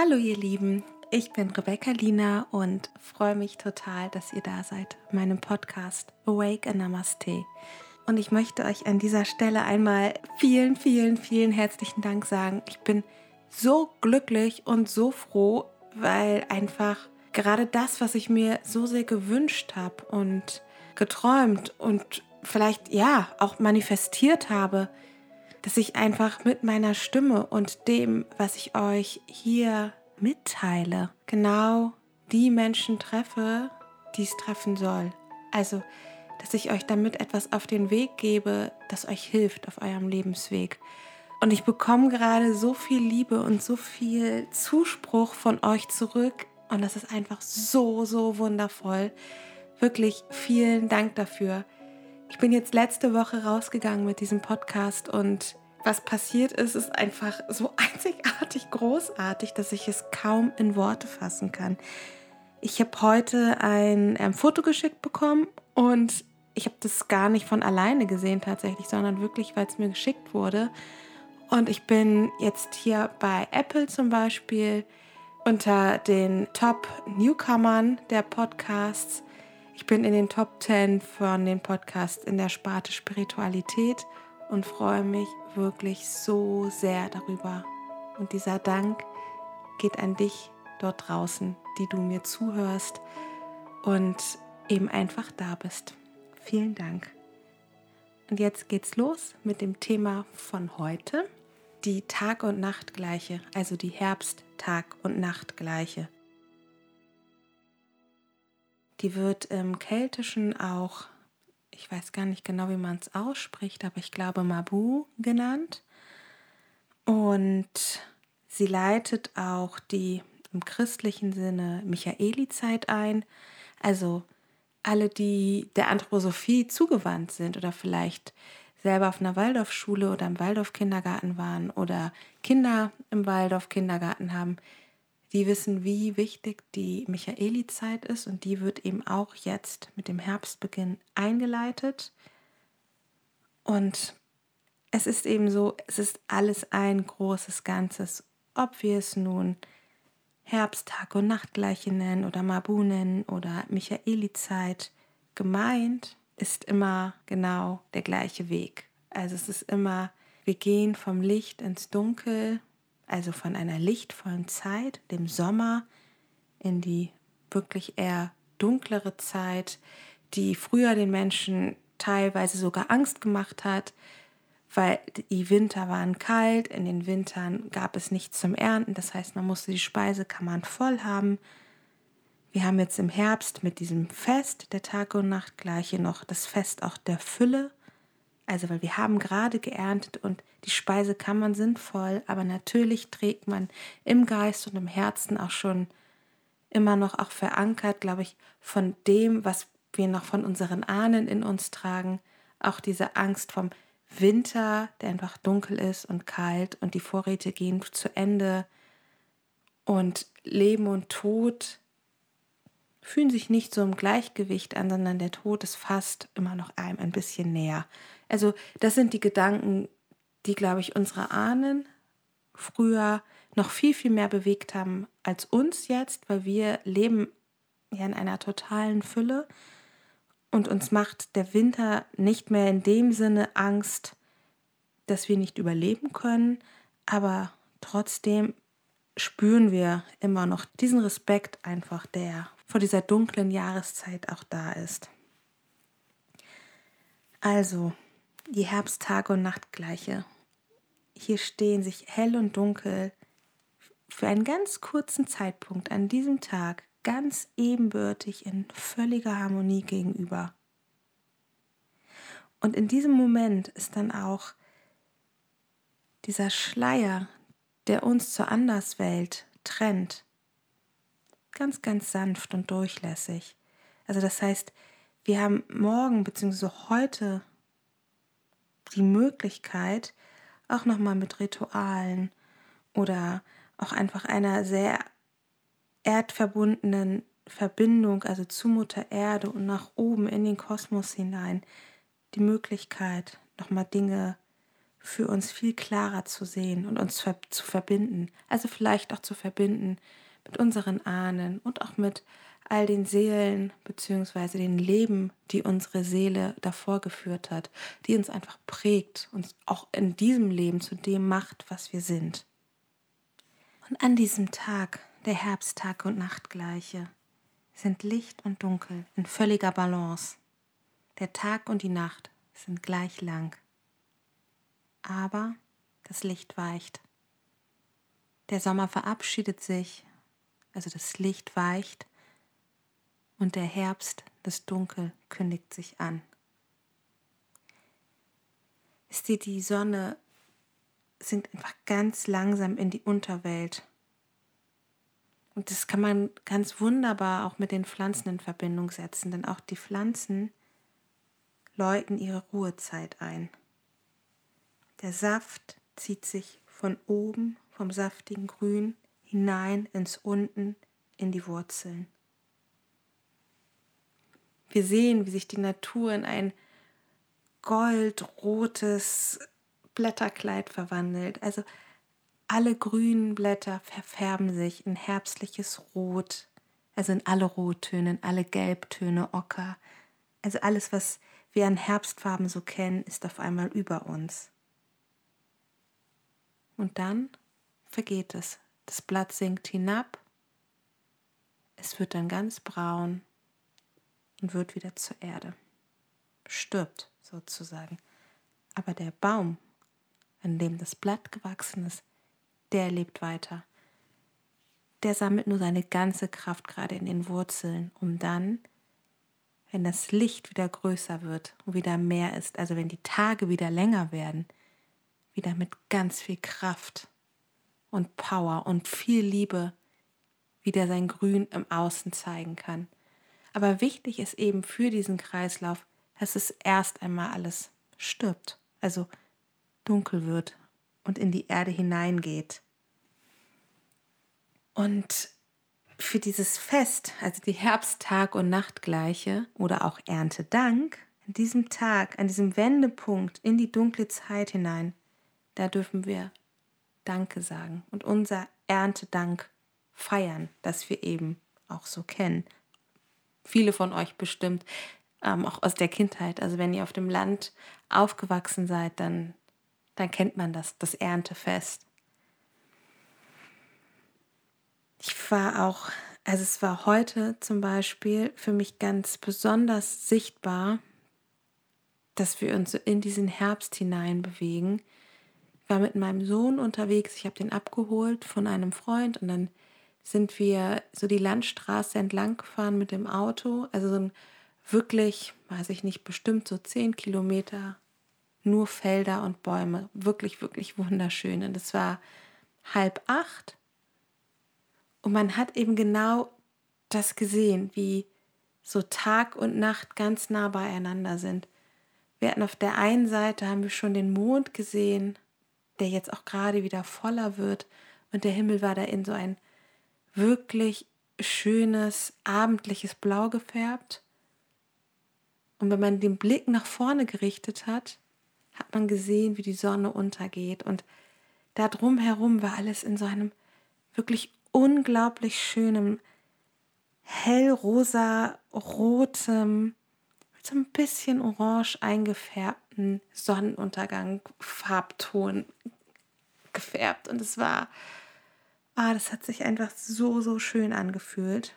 Hallo ihr Lieben, ich bin Rebecca Lina und freue mich total, dass ihr da seid, meinem Podcast Awake and Namaste. Und ich möchte euch an dieser Stelle einmal vielen, vielen, vielen herzlichen Dank sagen. Ich bin so glücklich und so froh, weil einfach gerade das, was ich mir so sehr gewünscht habe und geträumt und vielleicht ja auch manifestiert habe, dass ich einfach mit meiner Stimme und dem, was ich euch hier mitteile, genau die Menschen treffe, die es treffen soll. Also, dass ich euch damit etwas auf den Weg gebe, das euch hilft auf eurem Lebensweg. Und ich bekomme gerade so viel Liebe und so viel Zuspruch von euch zurück. Und das ist einfach so, so wundervoll. Wirklich vielen Dank dafür. Ich bin jetzt letzte Woche rausgegangen mit diesem Podcast und was passiert ist, ist einfach so einzigartig großartig, dass ich es kaum in Worte fassen kann. Ich habe heute ein ähm, Foto geschickt bekommen und ich habe das gar nicht von alleine gesehen tatsächlich, sondern wirklich, weil es mir geschickt wurde. Und ich bin jetzt hier bei Apple zum Beispiel unter den Top Newcomern der Podcasts ich bin in den Top 10 von den Podcasts in der Sparte Spiritualität und freue mich wirklich so sehr darüber. Und dieser Dank geht an dich dort draußen, die du mir zuhörst und eben einfach da bist. Vielen Dank. Und jetzt geht's los mit dem Thema von heute, die Tag- und Nachtgleiche, also die Herbst-Tag- und Nachtgleiche. Die wird im Keltischen auch, ich weiß gar nicht genau, wie man es ausspricht, aber ich glaube Mabu genannt. Und sie leitet auch die im christlichen Sinne Michaeli-Zeit ein. Also alle, die der Anthroposophie zugewandt sind oder vielleicht selber auf einer Waldorfschule oder im Waldorf-Kindergarten waren oder Kinder im Waldorf-Kindergarten haben, die wissen, wie wichtig die Michaeli-Zeit ist und die wird eben auch jetzt mit dem Herbstbeginn eingeleitet. Und es ist eben so, es ist alles ein großes Ganzes. Ob wir es nun Herbsttag und Nachtgleiche nennen oder Mabu nennen oder Michaeli-Zeit, gemeint ist immer genau der gleiche Weg. Also es ist immer, wir gehen vom Licht ins Dunkel also von einer lichtvollen Zeit, dem Sommer, in die wirklich eher dunklere Zeit, die früher den Menschen teilweise sogar Angst gemacht hat, weil die Winter waren kalt, in den Wintern gab es nichts zum Ernten, das heißt, man musste die Speisekammern voll haben. Wir haben jetzt im Herbst mit diesem Fest der Tag und Nacht gleiche noch das Fest auch der Fülle, also, weil wir haben gerade geerntet und die Speisekammern sind voll, aber natürlich trägt man im Geist und im Herzen auch schon immer noch auch verankert, glaube ich, von dem, was wir noch von unseren Ahnen in uns tragen, auch diese Angst vom Winter, der einfach dunkel ist und kalt und die Vorräte gehen zu Ende und Leben und Tod fühlen sich nicht so im Gleichgewicht an, sondern der Tod ist fast immer noch einem ein bisschen näher. Also das sind die Gedanken, die, glaube ich, unsere Ahnen früher noch viel, viel mehr bewegt haben als uns jetzt, weil wir leben ja in einer totalen Fülle und uns macht der Winter nicht mehr in dem Sinne Angst, dass wir nicht überleben können, aber trotzdem spüren wir immer noch diesen Respekt einfach, der vor dieser dunklen Jahreszeit auch da ist. Also, die Herbsttage und Nachtgleiche. Hier stehen sich hell und dunkel für einen ganz kurzen Zeitpunkt an diesem Tag ganz ebenbürtig in völliger Harmonie gegenüber. Und in diesem Moment ist dann auch dieser Schleier, der uns zur Anderswelt trennt, ganz, ganz sanft und durchlässig. Also das heißt, wir haben morgen bzw. heute die Möglichkeit, auch nochmal mit Ritualen oder auch einfach einer sehr erdverbundenen Verbindung, also zu Mutter Erde und nach oben in den Kosmos hinein, die Möglichkeit, nochmal Dinge für uns viel klarer zu sehen und uns zu verbinden. Also vielleicht auch zu verbinden mit unseren Ahnen und auch mit all den Seelen bzw. den Leben, die unsere Seele davor geführt hat, die uns einfach prägt und auch in diesem Leben zu dem macht, was wir sind. Und an diesem Tag, der Herbsttag und Nachtgleiche, sind Licht und Dunkel in völliger Balance. Der Tag und die Nacht sind gleich lang. Aber das Licht weicht. Der Sommer verabschiedet sich, also das Licht weicht und der Herbst, das Dunkel kündigt sich an. Ist dir die Sonne sinkt einfach ganz langsam in die Unterwelt. Und das kann man ganz wunderbar auch mit den Pflanzen in Verbindung setzen, denn auch die Pflanzen läuten ihre Ruhezeit ein. Der Saft zieht sich von oben, vom saftigen Grün, hinein ins Unten, in die Wurzeln. Wir sehen, wie sich die Natur in ein goldrotes Blätterkleid verwandelt. Also alle grünen Blätter verfärben sich in herbstliches Rot, also in alle Rottöne, in alle Gelbtöne, Ocker. Also alles, was wir an Herbstfarben so kennen, ist auf einmal über uns. Und dann vergeht es. Das Blatt sinkt hinab, es wird dann ganz braun und wird wieder zur Erde. Stirbt sozusagen. Aber der Baum, an dem das Blatt gewachsen ist, der lebt weiter. Der sammelt nur seine ganze Kraft gerade in den Wurzeln, um dann, wenn das Licht wieder größer wird und wieder mehr ist, also wenn die Tage wieder länger werden, wieder mit ganz viel Kraft und Power und viel Liebe wieder sein Grün im Außen zeigen kann. Aber wichtig ist eben für diesen Kreislauf, dass es erst einmal alles stirbt, also dunkel wird und in die Erde hineingeht. Und für dieses Fest, also die Herbsttag- und Nachtgleiche oder auch Erntedank, an diesem Tag, an diesem Wendepunkt in die dunkle Zeit hinein, da dürfen wir Danke sagen und unser Erntedank feiern, das wir eben auch so kennen. Viele von euch bestimmt, ähm, auch aus der Kindheit. Also wenn ihr auf dem Land aufgewachsen seid, dann dann kennt man das, das Erntefest. Ich war auch, also es war heute zum Beispiel für mich ganz besonders sichtbar, dass wir uns in diesen Herbst hinein bewegen. Ich war mit meinem Sohn unterwegs, ich habe den abgeholt von einem Freund und dann sind wir so die Landstraße entlang gefahren mit dem Auto, also so ein wirklich, weiß ich nicht, bestimmt so zehn Kilometer nur Felder und Bäume. Wirklich, wirklich wunderschön. Und es war halb acht. Und man hat eben genau das gesehen, wie so Tag und Nacht ganz nah beieinander sind. Wir hatten auf der einen Seite haben wir schon den Mond gesehen, der jetzt auch gerade wieder voller wird und der Himmel war da in so ein wirklich schönes abendliches Blau gefärbt. Und wenn man den Blick nach vorne gerichtet hat, hat man gesehen, wie die Sonne untergeht und da drumherum war alles in so einem wirklich unglaublich schönem, hellrosa, rotem, mit so ein bisschen orange eingefärbten Sonnenuntergang, Farbton gefärbt. Und es war, ah, das hat sich einfach so, so schön angefühlt.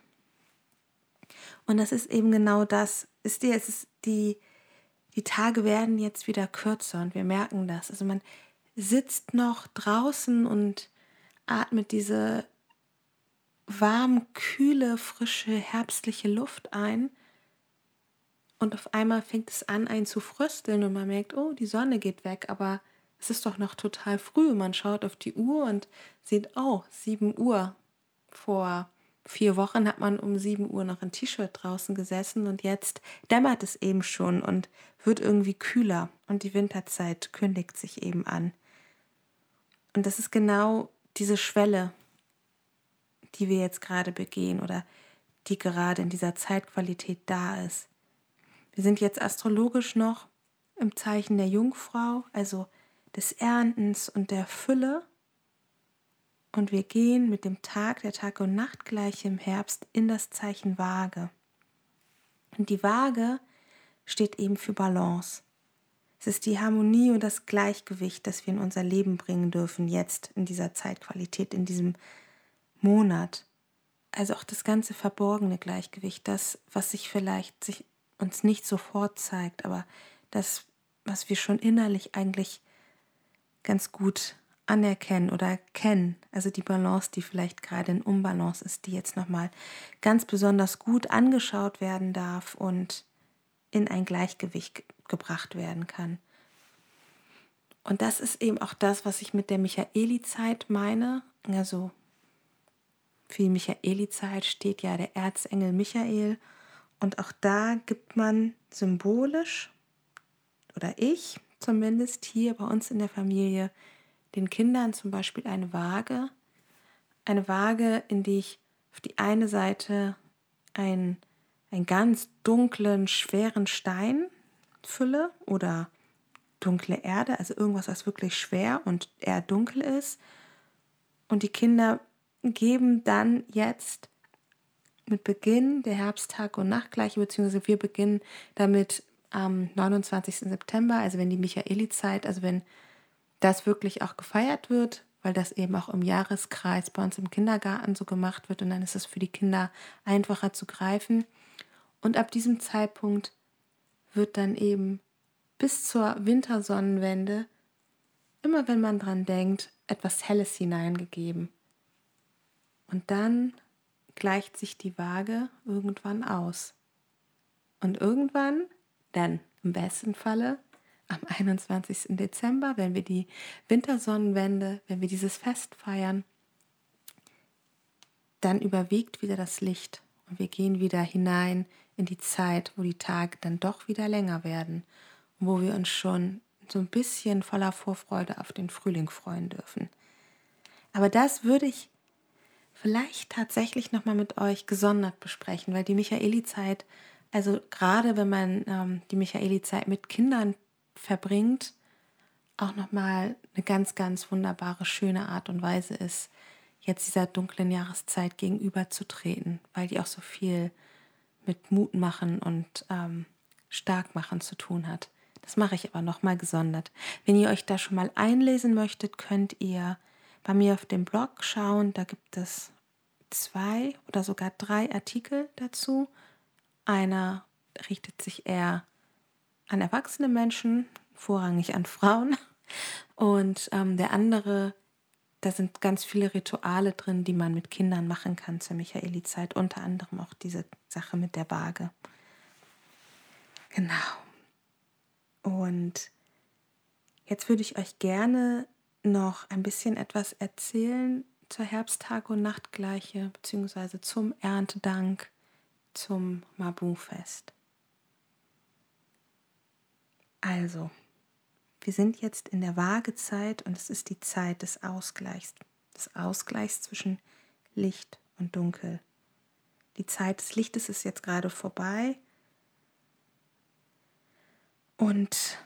Und das ist eben genau das, ist dir, es ist die, die Tage werden jetzt wieder kürzer und wir merken das. Also man sitzt noch draußen und atmet diese warm, kühle, frische, herbstliche Luft ein. Und auf einmal fängt es an, einen zu frösteln und man merkt, oh, die Sonne geht weg, aber es ist doch noch total früh. Man schaut auf die Uhr und sieht, oh, 7 Uhr vor vier Wochen hat man um 7 Uhr noch ein T-Shirt draußen gesessen und jetzt dämmert es eben schon und wird irgendwie kühler und die Winterzeit kündigt sich eben an. Und das ist genau diese Schwelle, die wir jetzt gerade begehen oder die gerade in dieser Zeitqualität da ist. Wir sind jetzt astrologisch noch im Zeichen der Jungfrau, also des Erntens und der Fülle. Und wir gehen mit dem Tag der Tag- und Nachtgleiche im Herbst in das Zeichen Waage. Und die Waage steht eben für Balance. Es ist die Harmonie und das Gleichgewicht, das wir in unser Leben bringen dürfen, jetzt in dieser Zeitqualität, in diesem Monat. Also auch das ganze verborgene Gleichgewicht, das, was sich vielleicht sich uns nicht sofort zeigt, aber das, was wir schon innerlich eigentlich ganz gut anerkennen oder kennen. Also die Balance, die vielleicht gerade in Unbalance ist, die jetzt nochmal ganz besonders gut angeschaut werden darf und in ein Gleichgewicht gebracht werden kann. Und das ist eben auch das, was ich mit der Michaeli-Zeit meine. Also für die Michaeli-Zeit steht ja der Erzengel Michael. Und auch da gibt man symbolisch, oder ich zumindest hier bei uns in der Familie, den Kindern zum Beispiel eine Waage. Eine Waage, in die ich auf die eine Seite einen, einen ganz dunklen, schweren Stein fülle oder dunkle Erde, also irgendwas, was wirklich schwer und eher dunkel ist. Und die Kinder geben dann jetzt mit Beginn der Herbsttag- und Nachtgleiche, beziehungsweise wir beginnen damit am 29. September, also wenn die Michaeli-Zeit, also wenn das wirklich auch gefeiert wird, weil das eben auch im Jahreskreis bei uns im Kindergarten so gemacht wird und dann ist es für die Kinder einfacher zu greifen. Und ab diesem Zeitpunkt wird dann eben bis zur Wintersonnenwende, immer wenn man dran denkt, etwas Helles hineingegeben. Und dann gleicht sich die Waage irgendwann aus. Und irgendwann, dann im besten Falle, am 21. Dezember, wenn wir die Wintersonnenwende, wenn wir dieses Fest feiern, dann überwiegt wieder das Licht und wir gehen wieder hinein in die Zeit, wo die Tage dann doch wieder länger werden wo wir uns schon so ein bisschen voller Vorfreude auf den Frühling freuen dürfen. Aber das würde ich vielleicht tatsächlich nochmal mit euch gesondert besprechen, weil die Michaeli-Zeit, also gerade wenn man ähm, die Michaeli-Zeit mit Kindern verbringt, auch nochmal eine ganz, ganz wunderbare, schöne Art und Weise ist, jetzt dieser dunklen Jahreszeit gegenüberzutreten, weil die auch so viel mit Mut machen und ähm, stark machen zu tun hat. Das mache ich aber nochmal gesondert. Wenn ihr euch da schon mal einlesen möchtet, könnt ihr bei mir auf dem Blog schauen. Da gibt es zwei oder sogar drei Artikel dazu. Einer richtet sich eher an erwachsene Menschen, vorrangig an Frauen. Und ähm, der andere, da sind ganz viele Rituale drin, die man mit Kindern machen kann zur Michaeli-Zeit. Unter anderem auch diese Sache mit der Waage. Genau. Und jetzt würde ich euch gerne noch ein bisschen etwas erzählen zur Herbsttag- und Nachtgleiche, beziehungsweise zum Erntedank, zum Mabu-Fest. Also, wir sind jetzt in der Waagezeit und es ist die Zeit des Ausgleichs, des Ausgleichs zwischen Licht und Dunkel. Die Zeit des Lichtes ist jetzt gerade vorbei und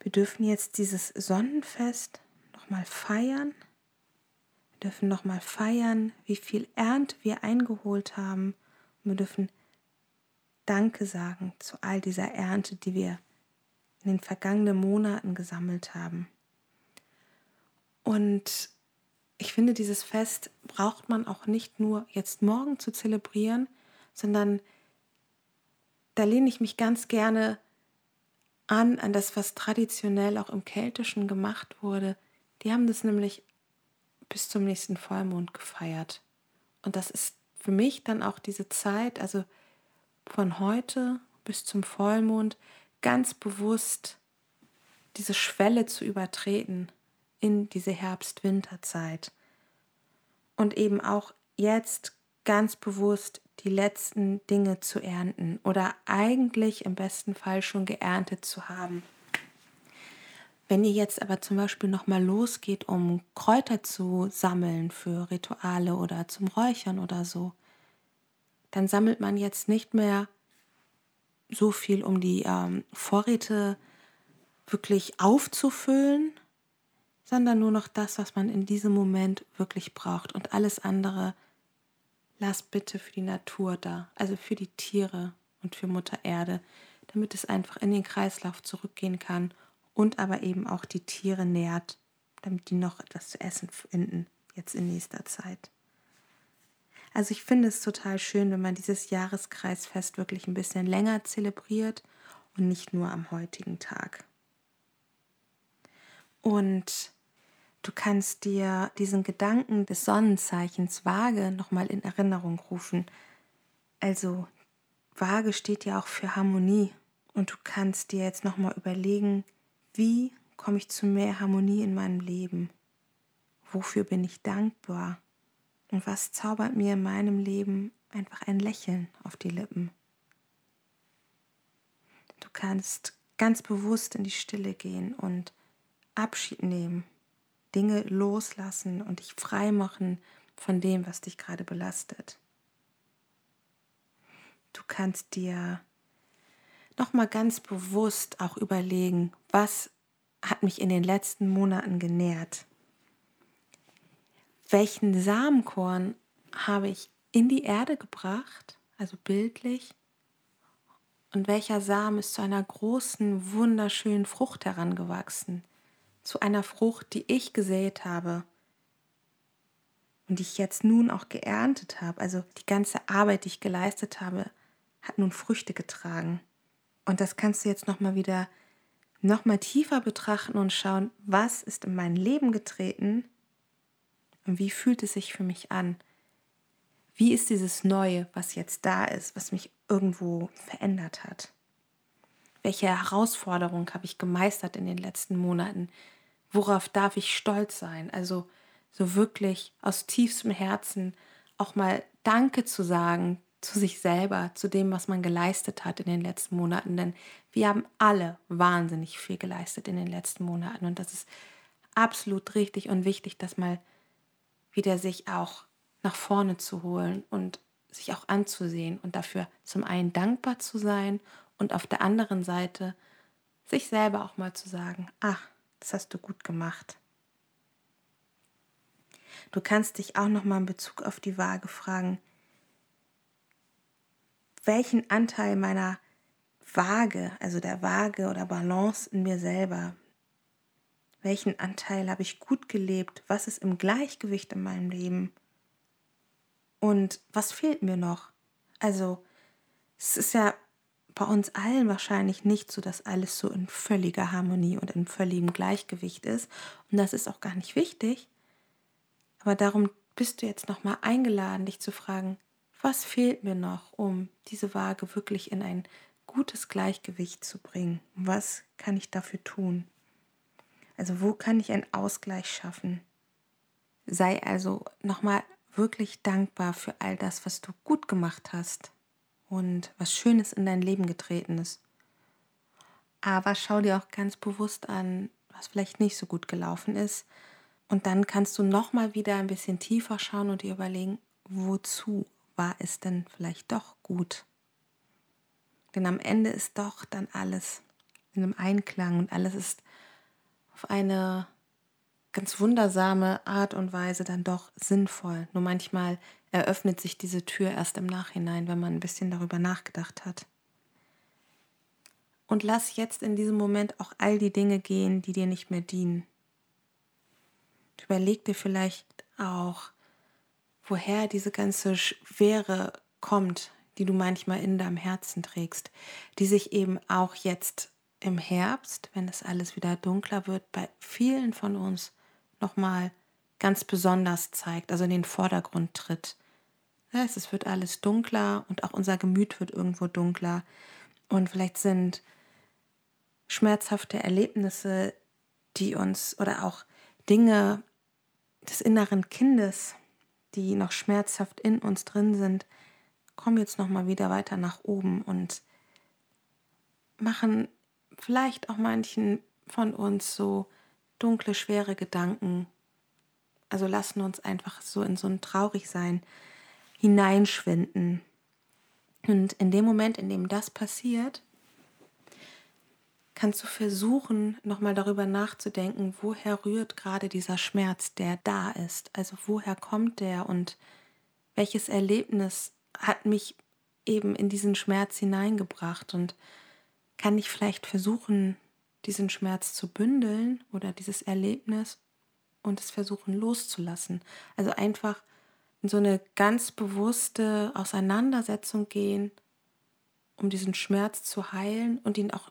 wir dürfen jetzt dieses Sonnenfest nochmal feiern. Wir dürfen nochmal feiern, wie viel Ernte wir eingeholt haben. Wir dürfen Danke sagen zu all dieser Ernte, die wir in den vergangenen Monaten gesammelt haben. Und ich finde, dieses Fest braucht man auch nicht nur jetzt morgen zu zelebrieren, sondern da lehne ich mich ganz gerne an, an das, was traditionell auch im Keltischen gemacht wurde. Die haben das nämlich bis zum nächsten Vollmond gefeiert. Und das ist für mich dann auch diese Zeit, also von heute bis zum Vollmond, ganz bewusst diese Schwelle zu übertreten in diese Herbst-Winterzeit und eben auch jetzt ganz bewusst die letzten Dinge zu ernten oder eigentlich im besten Fall schon geerntet zu haben. Wenn ihr jetzt aber zum Beispiel nochmal losgeht, um Kräuter zu sammeln für Rituale oder zum Räuchern oder so, dann sammelt man jetzt nicht mehr so viel, um die ähm, Vorräte wirklich aufzufüllen, sondern nur noch das, was man in diesem Moment wirklich braucht. Und alles andere lass bitte für die Natur da, also für die Tiere und für Mutter Erde, damit es einfach in den Kreislauf zurückgehen kann und aber eben auch die Tiere nährt, damit die noch etwas zu essen finden, jetzt in nächster Zeit. Also ich finde es total schön, wenn man dieses Jahreskreisfest wirklich ein bisschen länger zelebriert und nicht nur am heutigen Tag. Und du kannst dir diesen Gedanken des Sonnenzeichens Waage nochmal in Erinnerung rufen. Also Waage steht ja auch für Harmonie. Und du kannst dir jetzt nochmal überlegen, wie komme ich zu mehr Harmonie in meinem Leben? Wofür bin ich dankbar? Und was zaubert mir in meinem Leben einfach ein Lächeln auf die Lippen? Du kannst ganz bewusst in die Stille gehen und Abschied nehmen, Dinge loslassen und dich frei machen von dem, was dich gerade belastet. Du kannst dir nochmal ganz bewusst auch überlegen, was hat mich in den letzten Monaten genährt? Welchen Samenkorn habe ich in die Erde gebracht, also bildlich? Und welcher Samen ist zu einer großen, wunderschönen Frucht herangewachsen? Zu einer Frucht, die ich gesät habe und die ich jetzt nun auch geerntet habe. Also die ganze Arbeit, die ich geleistet habe, hat nun Früchte getragen. Und das kannst du jetzt nochmal wieder nochmal tiefer betrachten und schauen, was ist in mein Leben getreten und wie fühlt es sich für mich an? Wie ist dieses Neue, was jetzt da ist, was mich irgendwo verändert hat? Welche Herausforderung habe ich gemeistert in den letzten Monaten? Worauf darf ich stolz sein? Also so wirklich aus tiefstem Herzen auch mal Danke zu sagen zu sich selber, zu dem, was man geleistet hat in den letzten Monaten. Denn wir haben alle wahnsinnig viel geleistet in den letzten Monaten. Und das ist absolut richtig und wichtig, das mal wieder sich auch nach vorne zu holen und sich auch anzusehen und dafür zum einen dankbar zu sein und auf der anderen Seite sich selber auch mal zu sagen, ach, das hast du gut gemacht. Du kannst dich auch noch mal in Bezug auf die Waage fragen, welchen Anteil meiner Waage, also der Waage oder Balance in mir selber, welchen Anteil habe ich gut gelebt, was ist im Gleichgewicht in meinem Leben und was fehlt mir noch. Also es ist ja bei uns allen wahrscheinlich nicht so, dass alles so in völliger Harmonie und in völligem Gleichgewicht ist und das ist auch gar nicht wichtig. Aber darum bist du jetzt nochmal eingeladen, dich zu fragen, was fehlt mir noch, um diese Waage wirklich in ein gutes Gleichgewicht zu bringen? Was kann ich dafür tun? Also wo kann ich einen Ausgleich schaffen? Sei also nochmal wirklich dankbar für all das, was du gut gemacht hast und was Schönes in dein Leben getreten ist. Aber schau dir auch ganz bewusst an, was vielleicht nicht so gut gelaufen ist. Und dann kannst du nochmal wieder ein bisschen tiefer schauen und dir überlegen, wozu war es denn vielleicht doch gut? Denn am Ende ist doch dann alles in einem Einklang und alles ist auf eine ganz wundersame Art und Weise dann doch sinnvoll. Nur manchmal eröffnet sich diese Tür erst im Nachhinein, wenn man ein bisschen darüber nachgedacht hat. Und lass jetzt in diesem Moment auch all die Dinge gehen, die dir nicht mehr dienen. Überleg dir vielleicht auch, woher diese ganze Schwere kommt, die du manchmal in deinem Herzen trägst, die sich eben auch jetzt im Herbst, wenn es alles wieder dunkler wird, bei vielen von uns nochmal ganz besonders zeigt, also in den Vordergrund tritt. es wird alles dunkler und auch unser Gemüt wird irgendwo dunkler. Und vielleicht sind schmerzhafte Erlebnisse, die uns oder auch Dinge des inneren Kindes, die noch schmerzhaft in uns drin sind, kommen jetzt noch mal wieder weiter nach oben und machen vielleicht auch manchen von uns so dunkle, schwere Gedanken. Also lassen uns einfach so in so ein Traurigsein hineinschwinden. Und in dem Moment, in dem das passiert, kannst du versuchen, nochmal darüber nachzudenken, woher rührt gerade dieser Schmerz, der da ist. Also woher kommt der und welches Erlebnis hat mich eben in diesen Schmerz hineingebracht und kann ich vielleicht versuchen, diesen Schmerz zu bündeln oder dieses Erlebnis und es versuchen loszulassen. Also einfach in so eine ganz bewusste Auseinandersetzung gehen, um diesen Schmerz zu heilen und ihn auch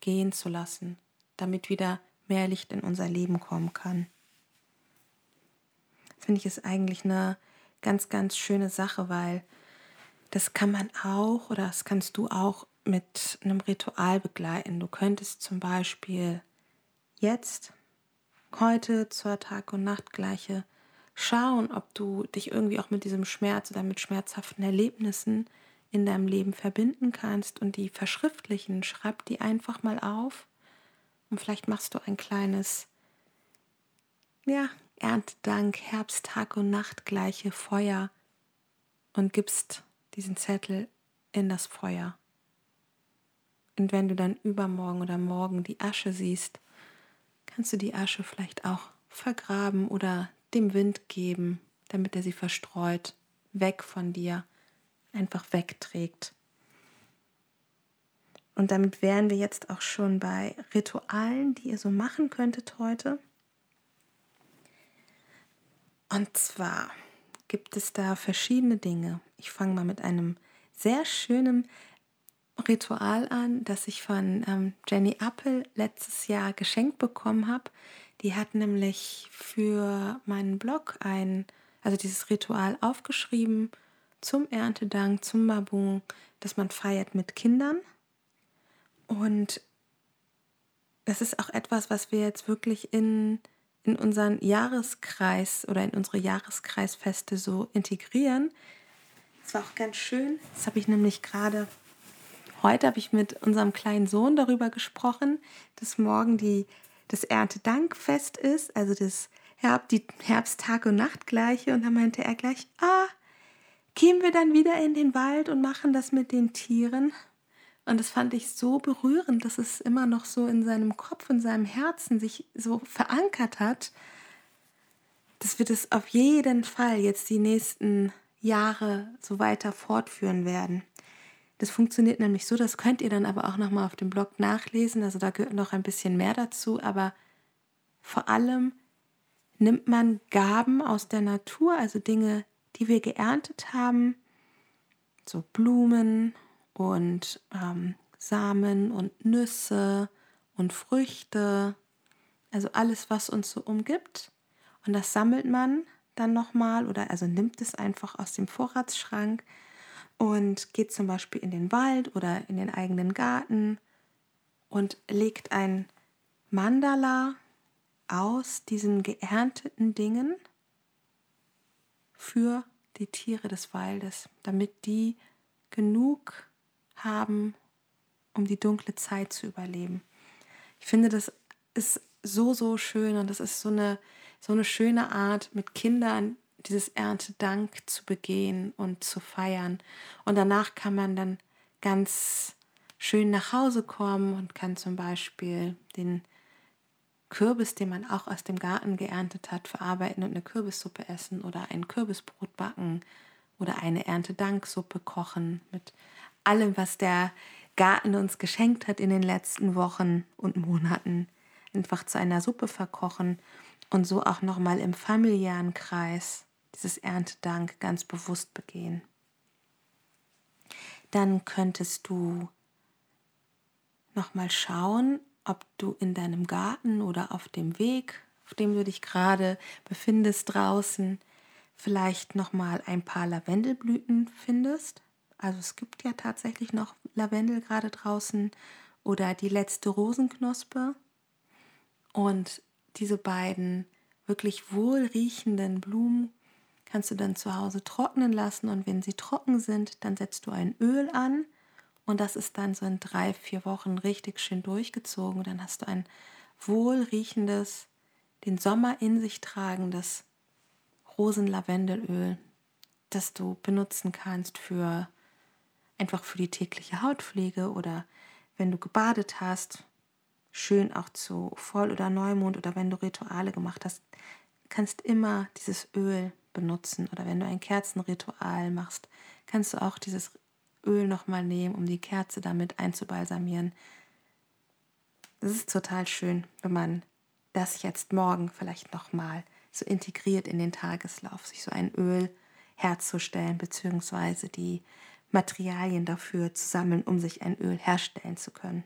gehen zu lassen, damit wieder mehr Licht in unser Leben kommen kann. Das finde ich ist eigentlich eine ganz, ganz schöne Sache, weil das kann man auch oder das kannst du auch mit einem Ritual begleiten. Du könntest zum Beispiel jetzt, heute zur Tag- und Nachtgleiche schauen, ob du dich irgendwie auch mit diesem Schmerz oder mit schmerzhaften Erlebnissen in deinem Leben verbinden kannst und die verschriftlichen. Schreib die einfach mal auf und vielleicht machst du ein kleines, ja, Erntedank, Herbst, Tag und Nacht gleiche Feuer und gibst diesen Zettel in das Feuer. Und wenn du dann übermorgen oder morgen die Asche siehst, kannst du die Asche vielleicht auch vergraben oder dem Wind geben, damit er sie verstreut, weg von dir, einfach wegträgt. Und damit wären wir jetzt auch schon bei Ritualen, die ihr so machen könntet heute. Und zwar gibt es da verschiedene Dinge. Ich fange mal mit einem sehr schönen Ritual an, das ich von ähm, Jenny Appel letztes Jahr geschenkt bekommen habe. Die hat nämlich für meinen Blog ein, also dieses Ritual aufgeschrieben zum Erntedank, zum Mabung, das man feiert mit Kindern. Und das ist auch etwas, was wir jetzt wirklich in in unseren Jahreskreis oder in unsere Jahreskreisfeste so integrieren. Das war auch ganz schön. Das habe ich nämlich gerade heute habe ich mit unserem kleinen Sohn darüber gesprochen, dass morgen die das Erntedankfest ist, also das Herb, die Herbsttag und Nachtgleiche und dann meinte er gleich, ah, gehen wir dann wieder in den Wald und machen das mit den Tieren. Und das fand ich so berührend, dass es immer noch so in seinem Kopf, in seinem Herzen sich so verankert hat, dass wir das auf jeden Fall jetzt die nächsten Jahre so weiter fortführen werden. Das funktioniert nämlich so, das könnt ihr dann aber auch nochmal auf dem Blog nachlesen. Also da gehört noch ein bisschen mehr dazu, aber vor allem nimmt man Gaben aus der Natur, also Dinge, die wir geerntet haben, so Blumen und ähm, Samen und Nüsse und Früchte, also alles, was uns so umgibt. Und das sammelt man dann nochmal oder also nimmt es einfach aus dem Vorratsschrank und geht zum Beispiel in den Wald oder in den eigenen Garten und legt ein Mandala aus diesen geernteten Dingen für die Tiere des Waldes, damit die genug haben, um die dunkle Zeit zu überleben. Ich finde, das ist so, so schön und das ist so eine, so eine schöne Art, mit Kindern dieses Erntedank zu begehen und zu feiern. Und danach kann man dann ganz schön nach Hause kommen und kann zum Beispiel den Kürbis, den man auch aus dem Garten geerntet hat, verarbeiten und eine Kürbissuppe essen oder ein Kürbisbrot backen oder eine Erntedanksuppe kochen mit allem, was der Garten uns geschenkt hat in den letzten Wochen und Monaten, einfach zu einer Suppe verkochen und so auch nochmal im familiären Kreis dieses Erntedank ganz bewusst begehen. Dann könntest du nochmal schauen, ob du in deinem Garten oder auf dem Weg, auf dem du dich gerade befindest draußen, vielleicht nochmal ein paar Lavendelblüten findest. Also es gibt ja tatsächlich noch Lavendel gerade draußen oder die letzte Rosenknospe. Und diese beiden wirklich wohlriechenden Blumen kannst du dann zu Hause trocknen lassen und wenn sie trocken sind, dann setzt du ein Öl an und das ist dann so in drei, vier Wochen richtig schön durchgezogen. Dann hast du ein wohlriechendes, den Sommer in sich tragendes Rosenlavendelöl, das du benutzen kannst für einfach für die tägliche Hautpflege oder wenn du gebadet hast, schön auch zu Voll- oder Neumond oder wenn du Rituale gemacht hast, kannst immer dieses Öl benutzen. Oder wenn du ein Kerzenritual machst, kannst du auch dieses Öl nochmal nehmen, um die Kerze damit einzubalsamieren. Es ist total schön, wenn man das jetzt morgen vielleicht nochmal so integriert in den Tageslauf, sich so ein Öl herzustellen, beziehungsweise die Materialien dafür zu sammeln, um sich ein Öl herstellen zu können.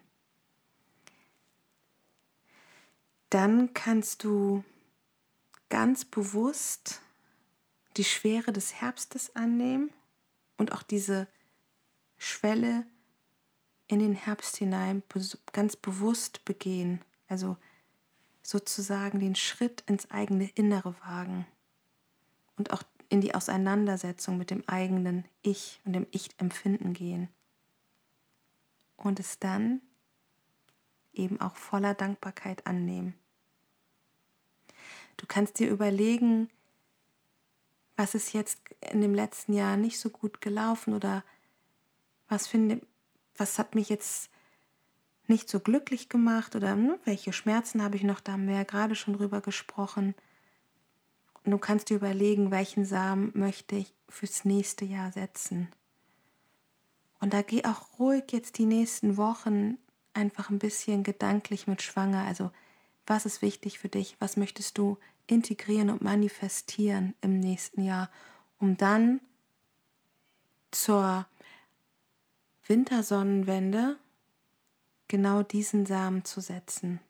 Dann kannst du ganz bewusst die Schwere des Herbstes annehmen und auch diese Schwelle in den Herbst hinein ganz bewusst begehen. Also sozusagen den Schritt ins eigene Innere wagen und auch in die Auseinandersetzung mit dem eigenen Ich und dem Ich-Empfinden gehen. Und es dann eben auch voller Dankbarkeit annehmen. Du kannst dir überlegen, was ist jetzt in dem letzten Jahr nicht so gut gelaufen oder was finde, was hat mich jetzt nicht so glücklich gemacht oder ne, welche Schmerzen habe ich noch, da haben wir ja gerade schon drüber gesprochen. Und du kannst dir überlegen, welchen Samen möchte ich fürs nächste Jahr setzen. Und da geh auch ruhig jetzt die nächsten Wochen einfach ein bisschen gedanklich mit schwanger. Also was ist wichtig für dich? Was möchtest du integrieren und manifestieren im nächsten Jahr, um dann zur Wintersonnenwende genau diesen Samen zu setzen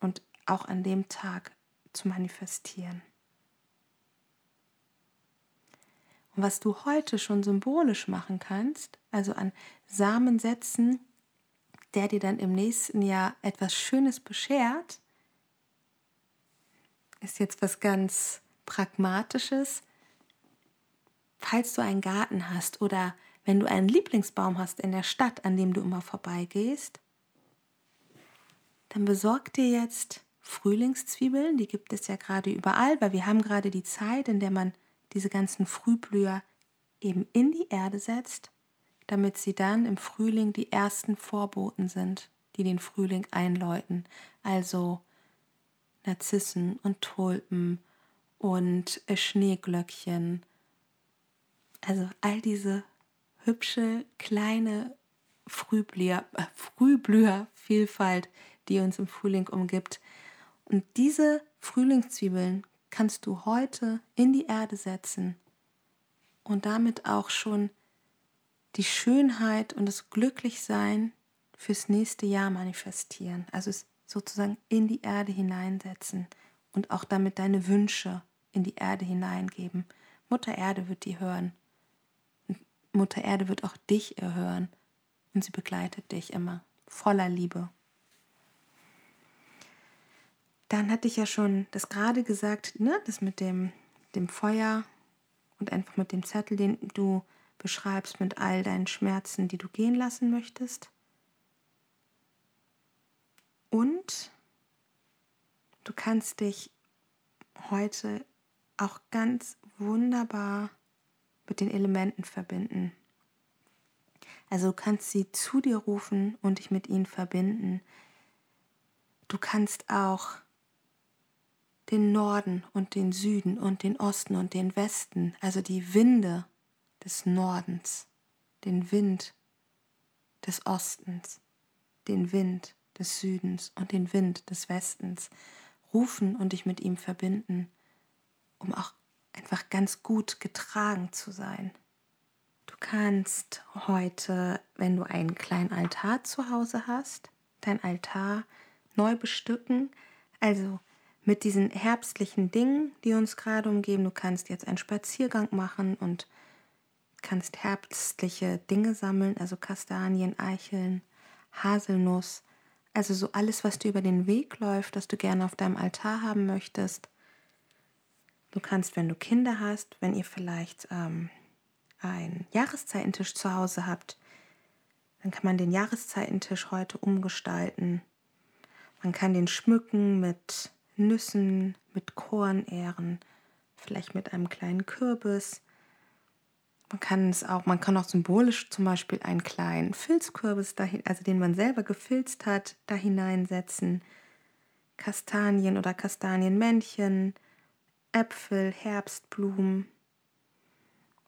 und auch an dem Tag zu manifestieren. Und was du heute schon symbolisch machen kannst, also an Samen setzen, der dir dann im nächsten Jahr etwas Schönes beschert, ist jetzt was ganz Pragmatisches. Falls du einen Garten hast oder wenn du einen Lieblingsbaum hast in der Stadt, an dem du immer vorbeigehst, dann besorg dir jetzt Frühlingszwiebeln, die gibt es ja gerade überall, weil wir haben gerade die Zeit, in der man diese ganzen Frühblüher eben in die Erde setzt, damit sie dann im Frühling die ersten Vorboten sind, die den Frühling einläuten. Also Narzissen und Tulpen und Schneeglöckchen. Also all diese hübsche kleine Frühblüher, äh, Frühblühervielfalt, die uns im Frühling umgibt. Und diese Frühlingszwiebeln kannst du heute in die Erde setzen und damit auch schon die Schönheit und das Glücklichsein fürs nächste Jahr manifestieren. Also es sozusagen in die Erde hineinsetzen und auch damit deine Wünsche in die Erde hineingeben. Mutter Erde wird die hören. Mutter Erde wird auch dich erhören. Und sie begleitet dich immer voller Liebe. Dann hatte ich ja schon das gerade gesagt, ne, das mit dem, dem Feuer und einfach mit dem Zettel, den du beschreibst mit all deinen Schmerzen, die du gehen lassen möchtest. Und du kannst dich heute auch ganz wunderbar mit den Elementen verbinden. Also du kannst sie zu dir rufen und dich mit ihnen verbinden. Du kannst auch den Norden und den Süden und den Osten und den Westen, also die Winde des Nordens, den Wind des Ostens, den Wind des Südens und den Wind des Westens rufen und dich mit ihm verbinden, um auch einfach ganz gut getragen zu sein. Du kannst heute, wenn du einen kleinen Altar zu Hause hast, dein Altar neu bestücken, also mit diesen herbstlichen Dingen, die uns gerade umgeben. Du kannst jetzt einen Spaziergang machen und kannst herbstliche Dinge sammeln, also Kastanien, Eicheln, Haselnuss, also so alles, was dir über den Weg läuft, das du gerne auf deinem Altar haben möchtest. Du kannst, wenn du Kinder hast, wenn ihr vielleicht ähm, einen Jahreszeitentisch zu Hause habt, dann kann man den Jahreszeitentisch heute umgestalten. Man kann den schmücken mit Nüssen, mit Kornähren, vielleicht mit einem kleinen Kürbis. Man kann es auch, man kann auch symbolisch zum Beispiel einen kleinen Filzkürbis dahin, also den man selber gefilzt hat, da hineinsetzen. Kastanien oder Kastanienmännchen, Äpfel, Herbstblumen.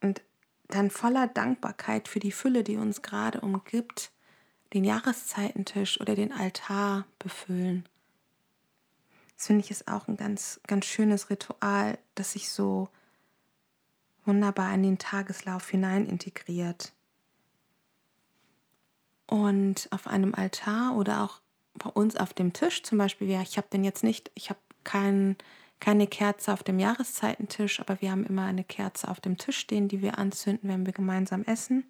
Und dann voller Dankbarkeit für die Fülle, die uns gerade umgibt, den Jahreszeitentisch oder den Altar befüllen. Das finde ich ist auch ein ganz, ganz schönes Ritual, das sich so wunderbar in den Tageslauf hinein integriert. Und auf einem Altar oder auch bei uns auf dem Tisch zum Beispiel, ja, ich habe den jetzt nicht, ich habe kein, keine Kerze auf dem Jahreszeitentisch, aber wir haben immer eine Kerze auf dem Tisch stehen, die wir anzünden, wenn wir gemeinsam essen.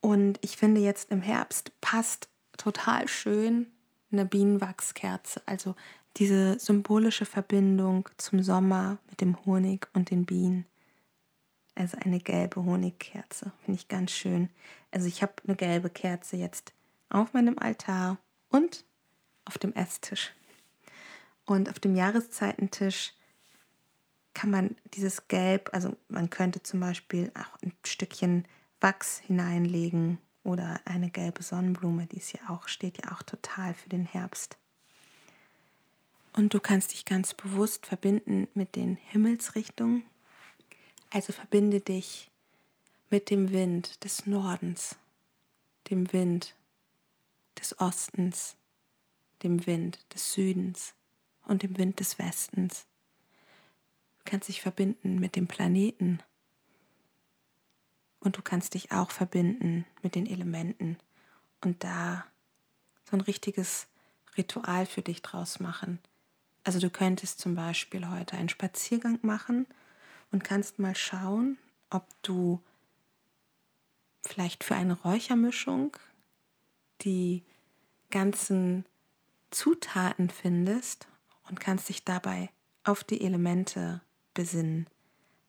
Und ich finde jetzt im Herbst passt total schön eine Bienenwachskerze, also diese symbolische Verbindung zum Sommer mit dem Honig und den Bienen. Also eine gelbe Honigkerze, finde ich ganz schön. Also ich habe eine gelbe Kerze jetzt auf meinem Altar und auf dem Esstisch. Und auf dem Jahreszeitentisch kann man dieses Gelb, also man könnte zum Beispiel auch ein Stückchen Wachs hineinlegen oder eine gelbe Sonnenblume, die ist ja auch, steht ja auch total für den Herbst. Und du kannst dich ganz bewusst verbinden mit den Himmelsrichtungen. Also verbinde dich mit dem Wind des Nordens, dem Wind des Ostens, dem Wind des Südens und dem Wind des Westens. Du kannst dich verbinden mit dem Planeten und du kannst dich auch verbinden mit den Elementen und da so ein richtiges Ritual für dich draus machen. Also du könntest zum Beispiel heute einen Spaziergang machen und kannst mal schauen, ob du vielleicht für eine Räuchermischung die ganzen Zutaten findest und kannst dich dabei auf die Elemente besinnen.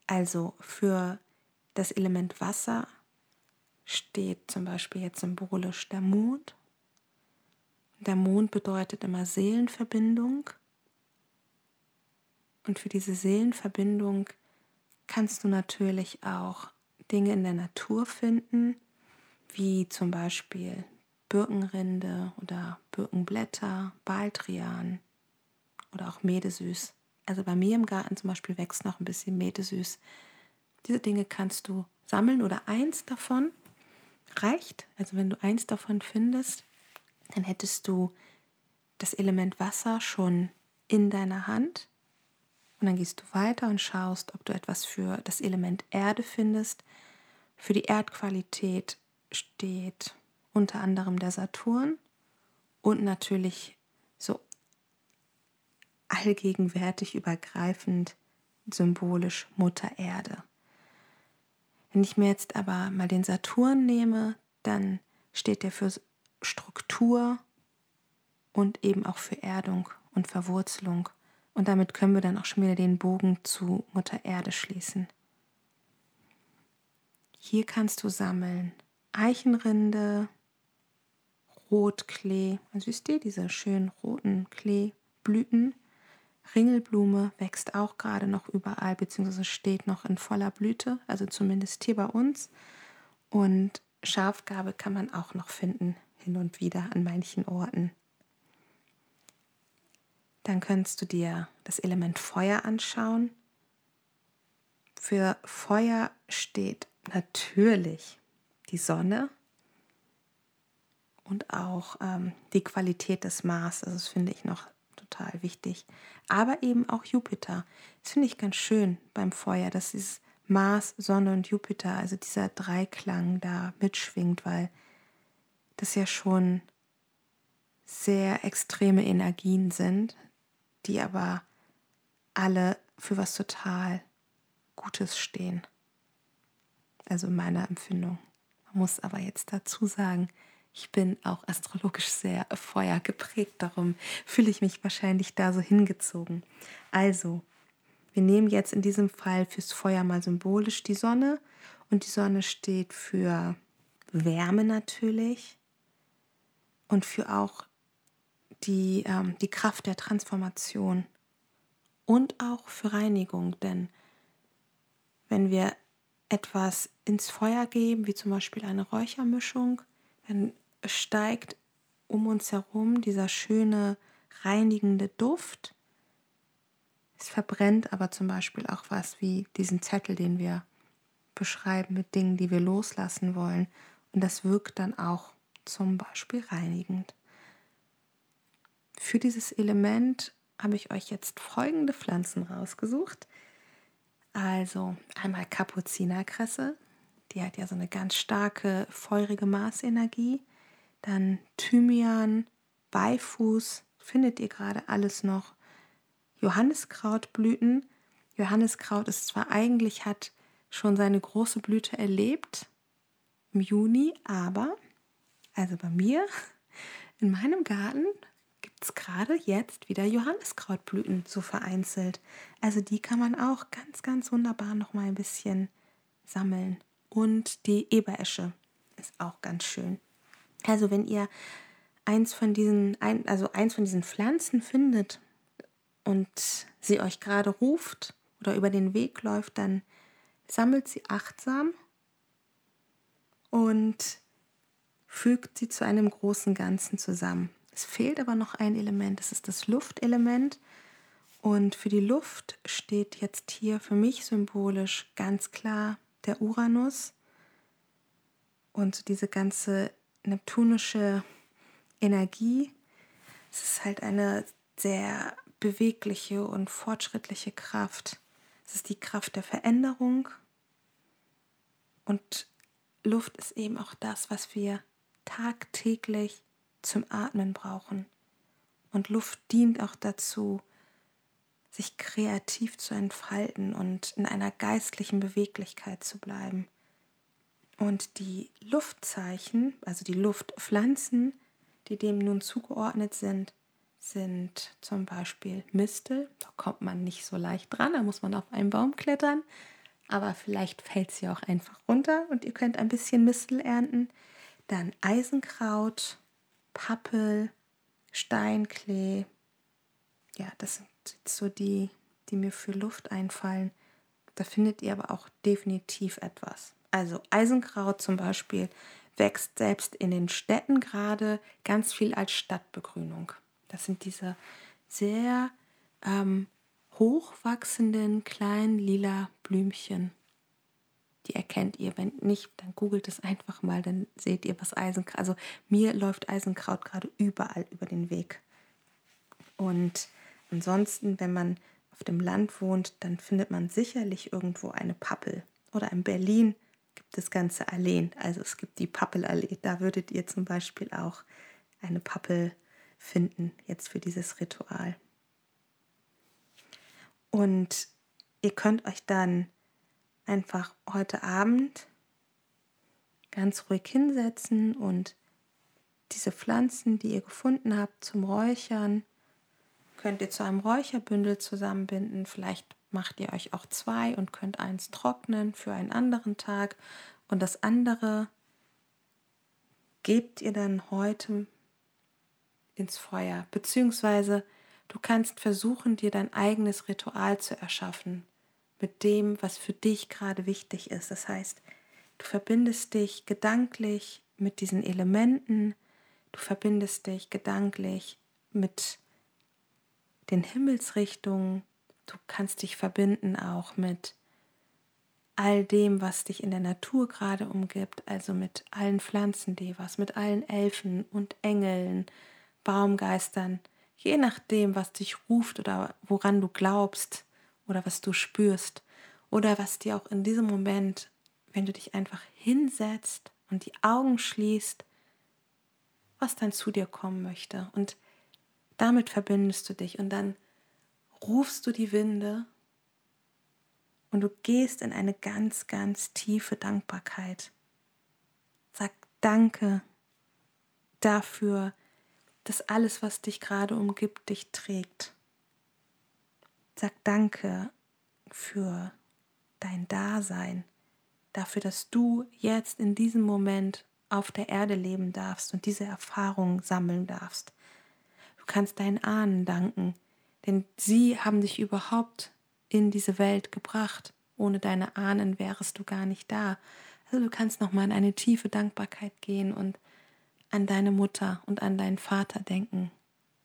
Also für das Element Wasser steht zum Beispiel jetzt symbolisch der Mond. Der Mond bedeutet immer Seelenverbindung. Und für diese Seelenverbindung kannst du natürlich auch Dinge in der Natur finden, wie zum Beispiel Birkenrinde oder Birkenblätter, Baldrian oder auch Medesüß. Also bei mir im Garten zum Beispiel wächst noch ein bisschen Medesüß. Diese Dinge kannst du sammeln oder eins davon reicht. Also wenn du eins davon findest, dann hättest du das Element Wasser schon in deiner Hand. Und dann gehst du weiter und schaust, ob du etwas für das Element Erde findest. Für die Erdqualität steht unter anderem der Saturn und natürlich allgegenwärtig übergreifend symbolisch Mutter Erde. Wenn ich mir jetzt aber mal den Saturn nehme, dann steht der für Struktur und eben auch für Erdung und Verwurzelung. Und damit können wir dann auch schon wieder den Bogen zu Mutter Erde schließen. Hier kannst du sammeln Eichenrinde, Rotklee, also siehst du diese schönen roten Kleeblüten. Ringelblume wächst auch gerade noch überall, beziehungsweise steht noch in voller Blüte, also zumindest hier bei uns. Und Schafgabe kann man auch noch finden, hin und wieder an manchen Orten. Dann könntest du dir das Element Feuer anschauen. Für Feuer steht natürlich die Sonne und auch ähm, die Qualität des Mars. Also das finde ich noch total wichtig. Aber eben auch Jupiter. Das finde ich ganz schön beim Feuer, dass dieses Mars, Sonne und Jupiter, also dieser Dreiklang da mitschwingt, weil das ja schon sehr extreme Energien sind, die aber alle für was total Gutes stehen. Also in meiner Empfindung. Man muss aber jetzt dazu sagen, ich bin auch astrologisch sehr Feuer geprägt, darum fühle ich mich wahrscheinlich da so hingezogen. Also, wir nehmen jetzt in diesem Fall fürs Feuer mal symbolisch die Sonne und die Sonne steht für Wärme natürlich und für auch die, ähm, die Kraft der Transformation und auch für Reinigung, denn wenn wir etwas ins Feuer geben, wie zum Beispiel eine Räuchermischung, dann steigt um uns herum dieser schöne reinigende Duft. Es verbrennt aber zum Beispiel auch was wie diesen Zettel, den wir beschreiben mit Dingen, die wir loslassen wollen. Und das wirkt dann auch zum Beispiel reinigend. Für dieses Element habe ich euch jetzt folgende Pflanzen rausgesucht. Also einmal Kapuzinerkresse, die hat ja so eine ganz starke, feurige Maßenergie. Dann Thymian, Beifuß, findet ihr gerade alles noch. Johanniskrautblüten. Johanniskraut ist zwar eigentlich, hat schon seine große Blüte erlebt im Juni, aber, also bei mir, in meinem Garten gibt es gerade jetzt wieder Johanniskrautblüten so vereinzelt. Also die kann man auch ganz, ganz wunderbar noch mal ein bisschen sammeln. Und die Eberesche ist auch ganz schön. Also wenn ihr eins von diesen, also eins von diesen Pflanzen findet und sie euch gerade ruft oder über den Weg läuft, dann sammelt sie achtsam und fügt sie zu einem großen Ganzen zusammen. Es fehlt aber noch ein Element, das ist das Luftelement. Und für die Luft steht jetzt hier für mich symbolisch ganz klar der Uranus und diese ganze neptunische Energie. Es ist halt eine sehr bewegliche und fortschrittliche Kraft. Es ist die Kraft der Veränderung. Und Luft ist eben auch das, was wir tagtäglich zum Atmen brauchen. Und Luft dient auch dazu, sich kreativ zu entfalten und in einer geistlichen Beweglichkeit zu bleiben. Und die Luftzeichen, also die Luftpflanzen, die dem nun zugeordnet sind, sind zum Beispiel Mistel. Da kommt man nicht so leicht dran, da muss man auf einen Baum klettern. Aber vielleicht fällt sie auch einfach runter und ihr könnt ein bisschen Mistel ernten. Dann Eisenkraut, Pappel, Steinklee. Ja, das sind so die, die mir für Luft einfallen. Da findet ihr aber auch definitiv etwas. Also Eisenkraut zum Beispiel wächst selbst in den Städten gerade ganz viel als Stadtbegrünung. Das sind diese sehr ähm, hochwachsenden kleinen lila Blümchen. Die erkennt ihr. Wenn nicht, dann googelt es einfach mal, dann seht ihr, was Eisenkraut. Also mir läuft Eisenkraut gerade überall über den Weg. Und ansonsten, wenn man auf dem Land wohnt, dann findet man sicherlich irgendwo eine Pappel. Oder in Berlin gibt es ganze Alleen. Also es gibt die Pappelallee. Da würdet ihr zum Beispiel auch eine Pappel finden, jetzt für dieses Ritual. Und ihr könnt euch dann einfach heute Abend ganz ruhig hinsetzen und diese Pflanzen, die ihr gefunden habt, zum Räuchern, könnt ihr zu einem Räucherbündel zusammenbinden. Vielleicht macht ihr euch auch zwei und könnt eins trocknen für einen anderen Tag. Und das andere gebt ihr dann heute ins Feuer, beziehungsweise du kannst versuchen, dir dein eigenes Ritual zu erschaffen mit dem, was für dich gerade wichtig ist. Das heißt, du verbindest dich gedanklich mit diesen Elementen, du verbindest dich gedanklich mit den Himmelsrichtungen, du kannst dich verbinden auch mit all dem, was dich in der Natur gerade umgibt, also mit allen Pflanzendevas, mit allen Elfen und Engeln, Baumgeistern, je nachdem, was dich ruft oder woran du glaubst oder was du spürst oder was dir auch in diesem Moment, wenn du dich einfach hinsetzt und die Augen schließt, was dann zu dir kommen möchte. Und damit verbindest du dich und dann rufst du die Winde und du gehst in eine ganz, ganz tiefe Dankbarkeit. Sag Danke dafür, dass alles, was dich gerade umgibt, dich trägt. Sag Danke für dein Dasein, dafür, dass du jetzt in diesem Moment auf der Erde leben darfst und diese Erfahrung sammeln darfst. Du kannst deinen Ahnen danken, denn sie haben dich überhaupt in diese Welt gebracht Ohne deine Ahnen wärest du gar nicht da. Also du kannst nochmal in eine tiefe Dankbarkeit gehen und an deine Mutter und an deinen Vater denken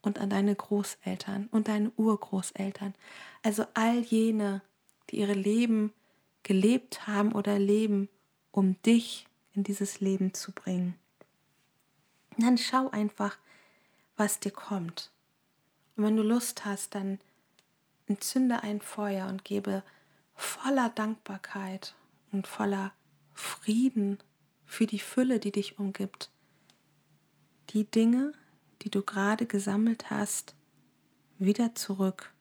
und an deine Großeltern und deine Urgroßeltern. Also all jene, die ihre Leben gelebt haben oder leben, um dich in dieses Leben zu bringen. Und dann schau einfach, was dir kommt. Und wenn du Lust hast, dann entzünde ein Feuer und gebe voller Dankbarkeit und voller Frieden für die Fülle, die dich umgibt, die Dinge, die du gerade gesammelt hast, wieder zurück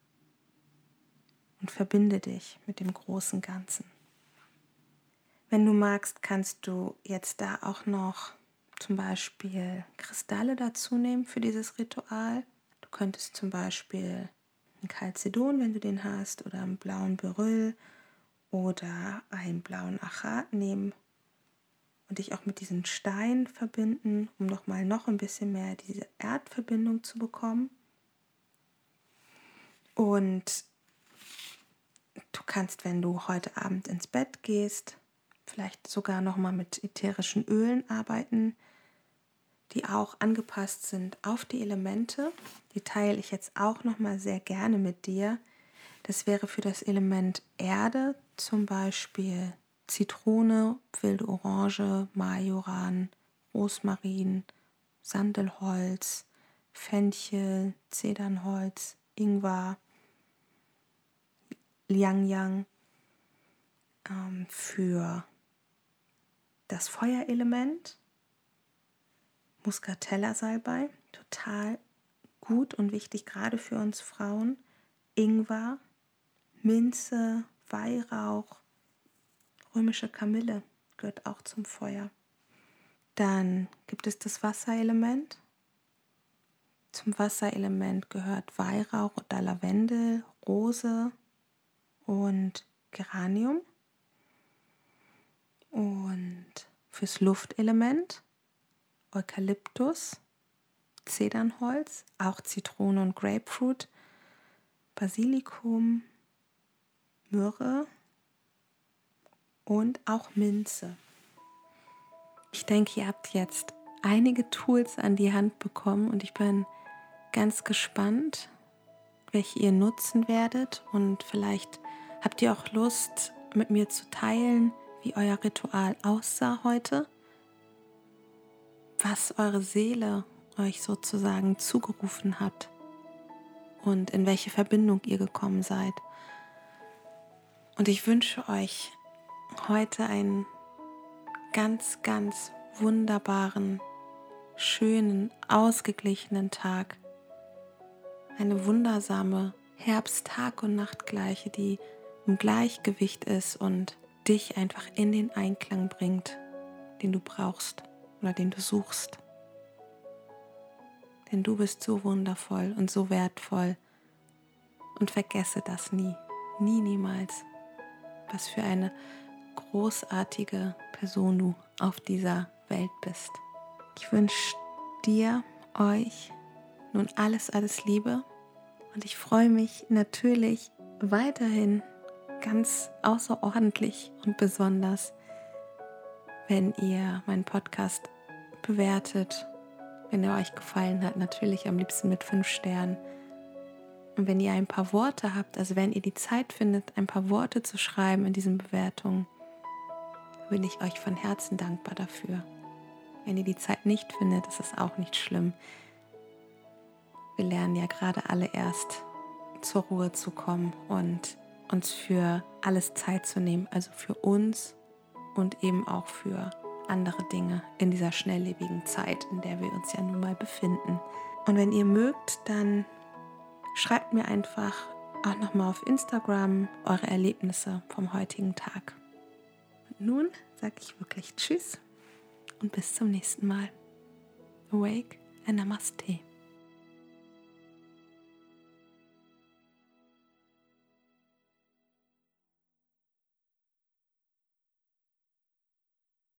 und verbinde dich mit dem großen Ganzen. Wenn du magst, kannst du jetzt da auch noch zum Beispiel Kristalle dazu nehmen für dieses Ritual. Du könntest zum Beispiel einen Calcedon, wenn du den hast, oder einen blauen Beryl oder einen blauen Achat nehmen und dich auch mit diesem Stein verbinden, um nochmal noch ein bisschen mehr diese Erdverbindung zu bekommen. Und du kannst, wenn du heute Abend ins Bett gehst, vielleicht sogar nochmal mit ätherischen Ölen arbeiten, die auch angepasst sind auf die Elemente. Die teile ich jetzt auch nochmal sehr gerne mit dir. Das wäre für das Element Erde zum Beispiel Zitrone, wilde Orange, Majoran, Rosmarin, Sandelholz, Fenchel, Zedernholz, Ingwer, Liang Yang ähm, für das Feuerelement, Muscatella Salbei, total gut und wichtig, gerade für uns Frauen, Ingwer, Minze, Weihrauch, römische Kamille gehört auch zum Feuer. Dann gibt es das Wasserelement. Zum Wasserelement gehört Weihrauch oder Lavendel, Rose und Geranium. Und fürs Luftelement Eukalyptus, Zedernholz, auch Zitrone und Grapefruit, Basilikum, Myrrhe und auch Minze. Ich denke, ihr habt jetzt einige Tools an die Hand bekommen und ich bin ganz gespannt, welche ihr nutzen werdet und vielleicht habt ihr auch Lust mit mir zu teilen, wie euer Ritual aussah heute, was eure Seele euch sozusagen zugerufen hat und in welche Verbindung ihr gekommen seid. Und ich wünsche euch heute einen ganz, ganz wunderbaren, schönen, ausgeglichenen Tag. Eine wundersame Herbst-Tag- und Nachtgleiche, die im Gleichgewicht ist und dich einfach in den Einklang bringt, den du brauchst oder den du suchst. Denn du bist so wundervoll und so wertvoll und vergesse das nie, nie, niemals, was für eine großartige Person du auf dieser Welt bist. Ich wünsche dir, euch nun alles, alles Liebe und ich freue mich natürlich weiterhin ganz außerordentlich und besonders, wenn ihr meinen Podcast bewertet, wenn er euch gefallen hat, natürlich am liebsten mit fünf Sternen. Und wenn ihr ein paar Worte habt, also wenn ihr die Zeit findet, ein paar Worte zu schreiben in diesen Bewertungen, bin ich euch von Herzen dankbar dafür. Wenn ihr die Zeit nicht findet, ist es auch nicht schlimm. Wir lernen ja gerade alle erst zur Ruhe zu kommen und uns für alles Zeit zu nehmen, also für uns und eben auch für andere Dinge in dieser schnelllebigen Zeit, in der wir uns ja nun mal befinden. Und wenn ihr mögt, dann schreibt mir einfach auch nochmal auf Instagram eure Erlebnisse vom heutigen Tag nun sage ich wirklich Tschüss und bis zum nächsten Mal. Awake and Namaste.